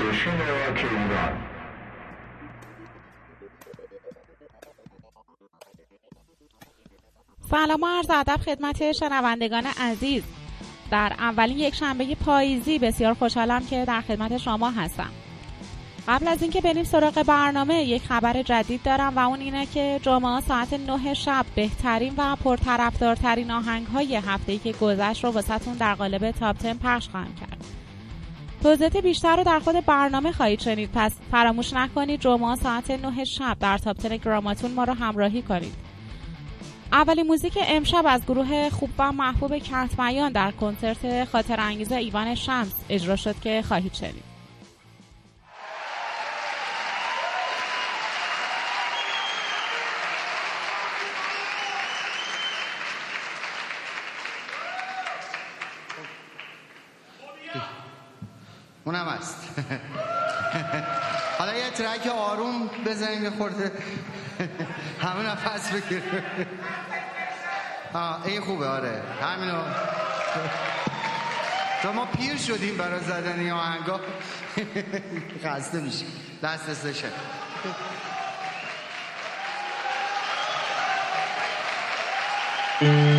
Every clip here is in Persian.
استیشن راک ایران سلام و عرض ادب خدمت شنوندگان عزیز. در اولین یک شنبه پاییزی بسیار خوشحالم که در خدمت شما هستم. قبل از اینکه بریم سراغ برنامه یک خبر جدید دارم و اون اینه که جمعه ساعت 9 شب بهترین و پرطرفدارترین آهنگ های هفته که گذشت رو واسهتون در قالب تاپ 10 پخش خواهم کرد. توضیحات بیشتر رو در خود برنامه خواهید شنید. پس فراموش نکنید جمعه ساعت 9 شب در تاپ 10 گراماتون ما رو همراهی کنید. اولین موزیک امشب از گروه خوب و محبوب کتمیان در کنسرت خاطر انگیز ایوان شمس اجرا شد که خواهید شنید. اونم هست. حالا یه ترک آروم بزنیم یه خورده همه نفس بگیر آه این خوبه آره. همینو. تا ما پیر شدیم برای زدن یا آهنگا. خسته میشیم. دست دستشه Thank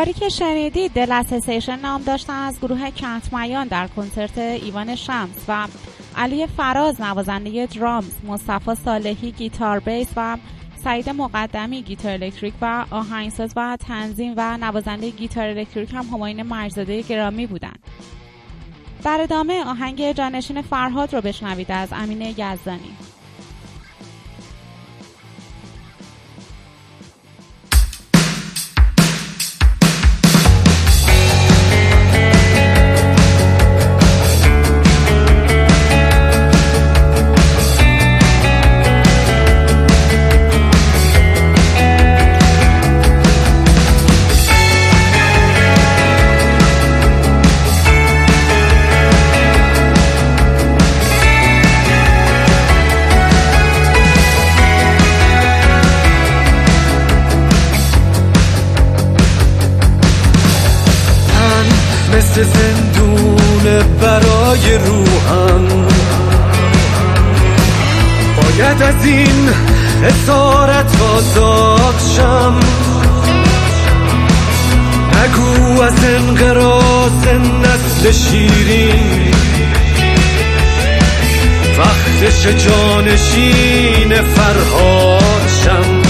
کاری که شنیدید دل نام داشته از گروه کتمیان در کنسرت ایوان شمس و علی فراز نوازنده درامز مصطفی صالحی گیتار بیس و سعید مقدمی گیتار الکتریک و آهنگساز و تنظیم و نوازنده گیتار الکتریک هم هماین مرزاده گرامی بودند. در ادامه آهنگ جانشین فرهاد رو بشنوید از امین یزدانی. این اسارت آزاد شم. نگو از انقراض نسل شیرین. وقتش جانشین فرهاد شم.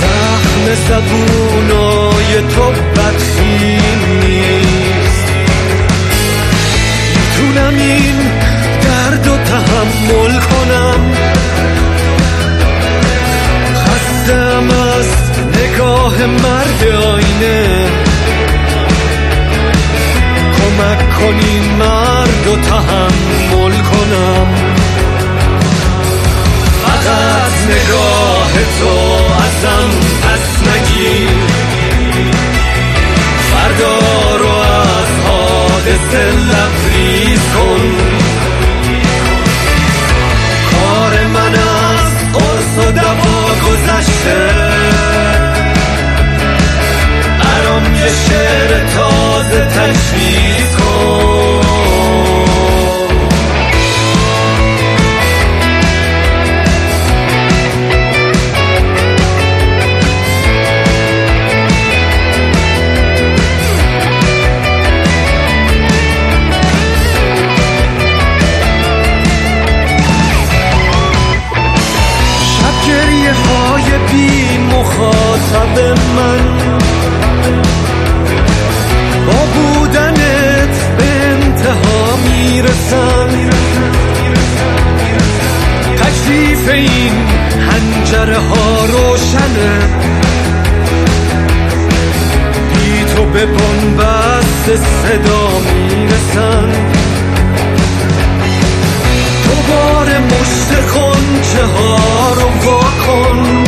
زخم زبونای تو بدخیم نیست. می‌تونم این تحمل کنم. خستم از نگاه مرگ آینه. کمک کنین مرد و تحمل کنم. فقط نگاه تو ازم پس نگیر. فردا رو از حادثه لبریز کن. آدما گذشته. برام یه شعر تازه تجویز کن. به من. با بودنت به انتها می‌رسم. تکلیف این هنجره ها روشنه. بی تو به بنبست صدا می‌رسن تو بار مشت چهارم ها رو واکن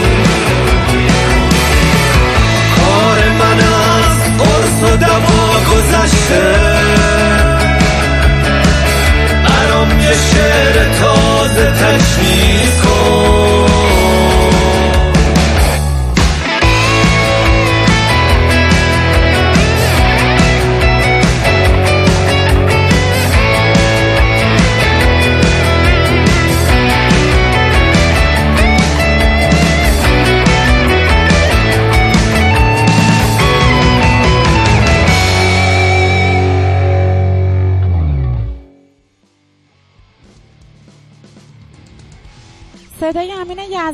گذشته برام یه شعر تازه تشویز صدای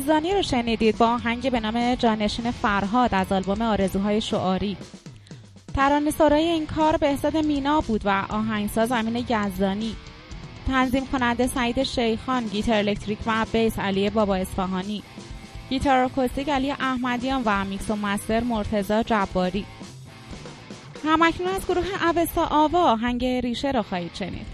یزدانی رو شنیدید با آهنگ به نام جانشین فرهاد از آلبوم آرزوهای شعاری. ترانه سرای این کار به حسد مینا بود و آهنگساز امین یزدانی تنظیم کننده سعید شیخان گیتار الکتریک و بیس علی بابا اصفهانی. گیتار اکوستیک علی احمدیان و میکس و مستر مرتضی جباری. هم‌اکنون از گروه اوستا آوا آهنگ ریشه را خواهید شنید.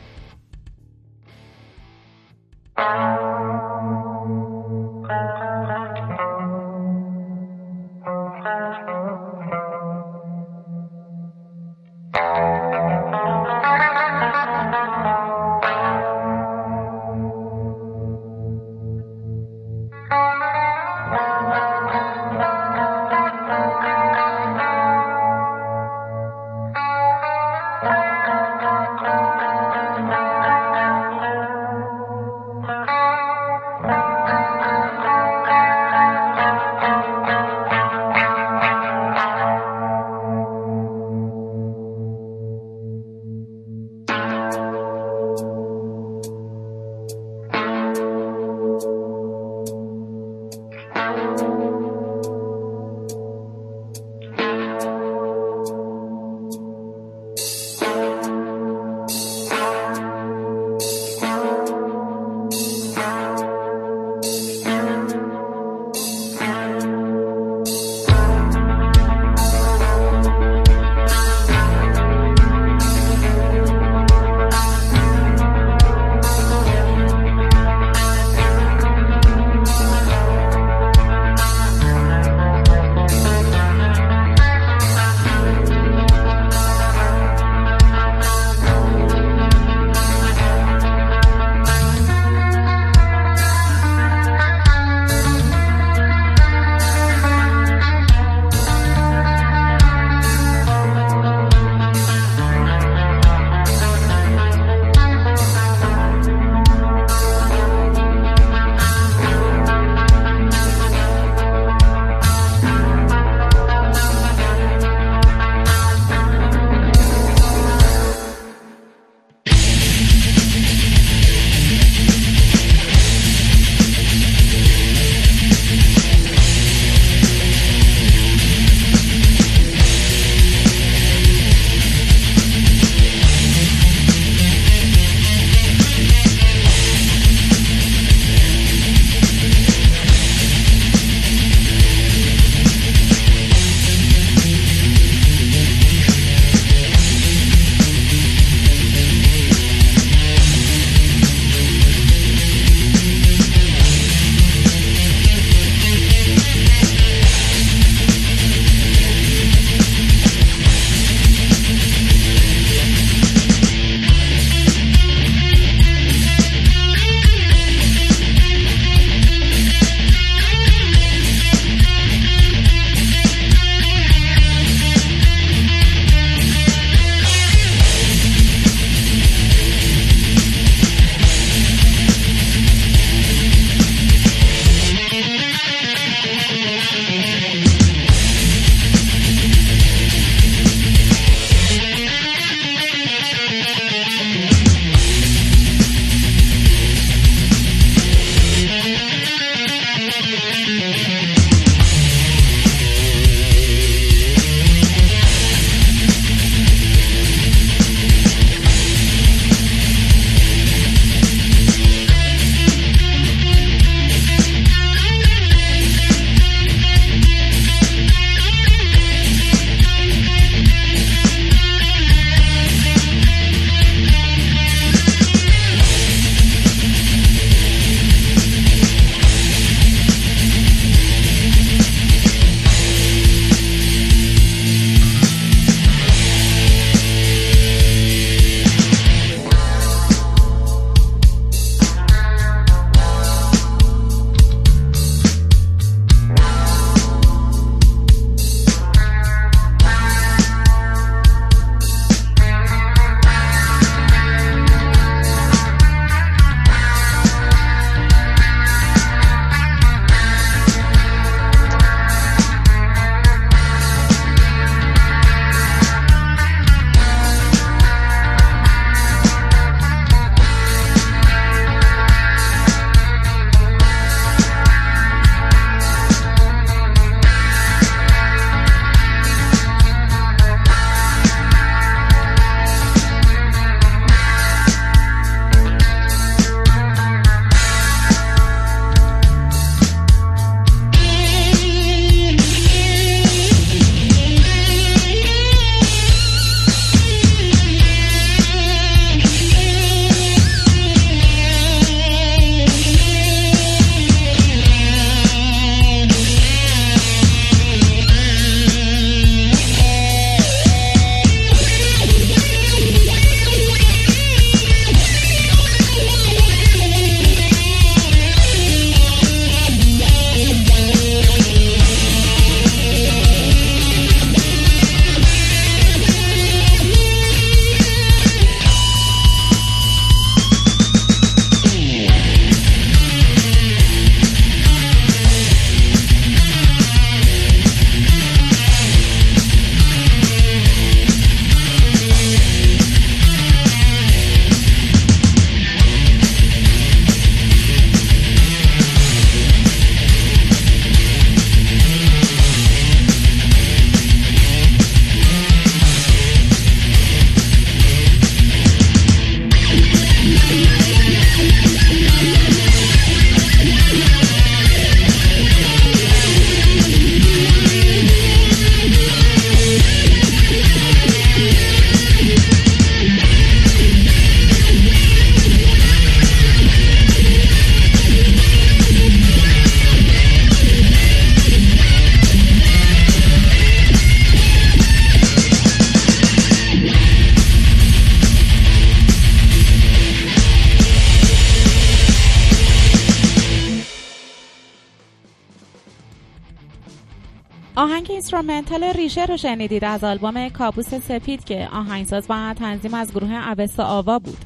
Instrumental ریشه رو شنیدید از آلبوم کابوس سپید که آهنگساز و تنظیم از گروه اوست آوا بود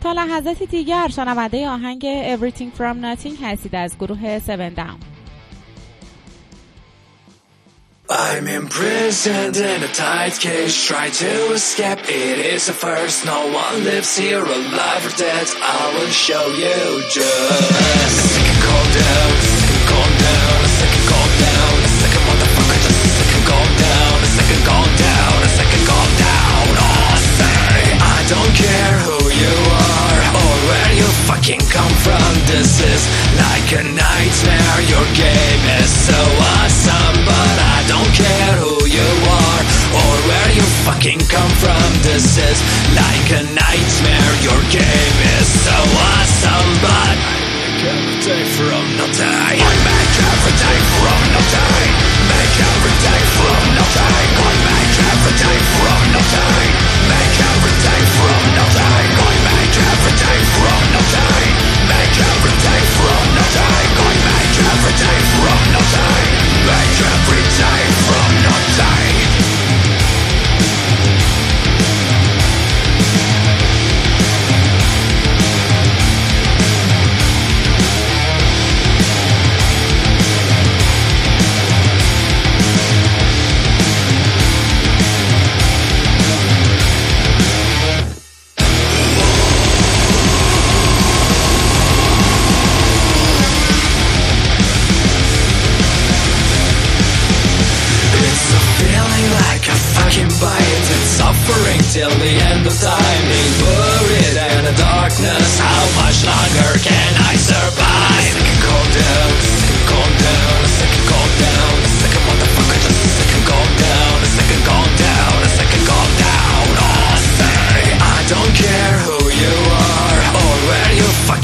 تا لحظاتی دیگر شنونده آهنگ Everything From Nothing هستید از گروه 7 Down I'm imprisoned in a tight cage, try to escape. It is a first, no one lives here alive or dead. I will show you just second calm down, second calm down, second calm down, care who you are or where you fucking come from. This is like a nightmare. Your game is so awesome, but I don't care who you are or where you fucking come from. This is like a nightmare. Your game is so awesome, but I make every day from nothing. I make every day from nothing. Make every day from nothing. I make every day from nothing. Make every day from nothing. Make every day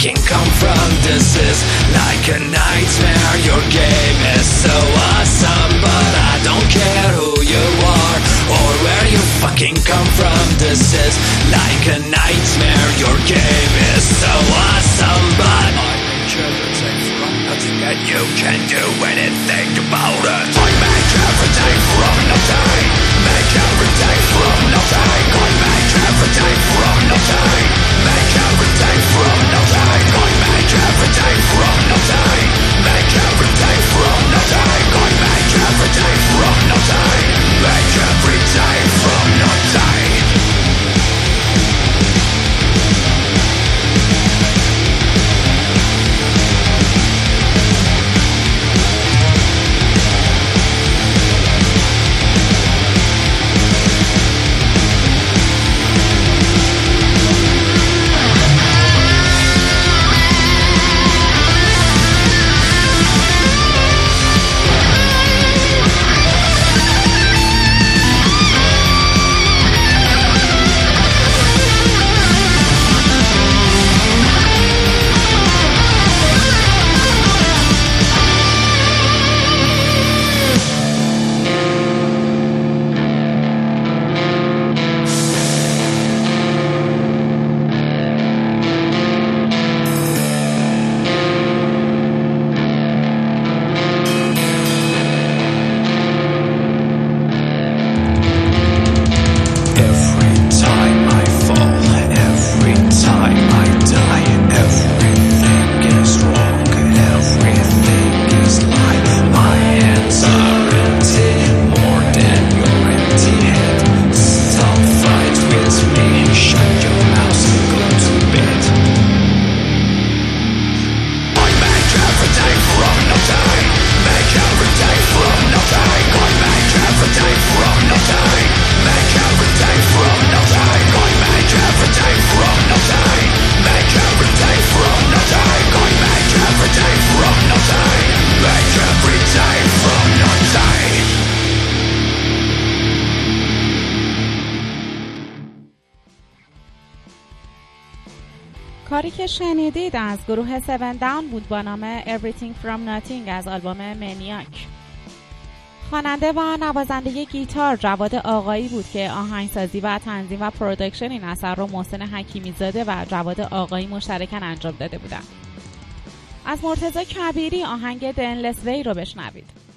fucking come from. This is like a nightmare. Your game is so awesome, but I don't care who you are or where you fucking come from. This is like a nightmare. Your game is so awesome, but I make everything from nothing, and you can do anything about it. I make everything from nothing. Make everything from nothing. I make everything from nothing. Make. Captain شنیدید از گروه 7 داون بود با نام Everything From Nothing از آلبوم منیاک. خواننده و نوازنده گیتار جواد آقایی بود که آهنگسازی و تنظیم و پرودکشن این اثر رو محسن حکیمی زاده و جواد آقایی مشترکن انجام داده بودن از مرتزا کبیری آهنگ دنلس وی رو بشنوید.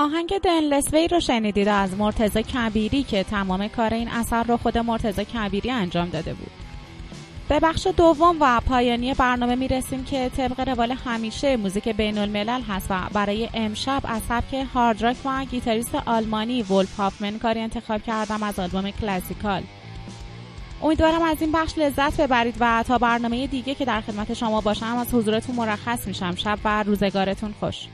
آهنگ دنلسوی رو شنیدید از مرتزا کبیری که تمام کار این اثر رو خود مرتزا کبیری انجام داده بود. به بخش دوم و پایانی برنامه می‌رسیم که طبق روال همیشه موزیک بین الملل هست و برای امشب از سبک هارد راک و گیتاریست آلمانی ولف هافمن کاری انتخاب کردم از آلبوم کلاسیکال. امیدوارم از این بخش لذت ببرید و تا برنامه دیگه که در خدمت شما باشم از حضورتون مرخص میشم. شب و روزگارتون خوش.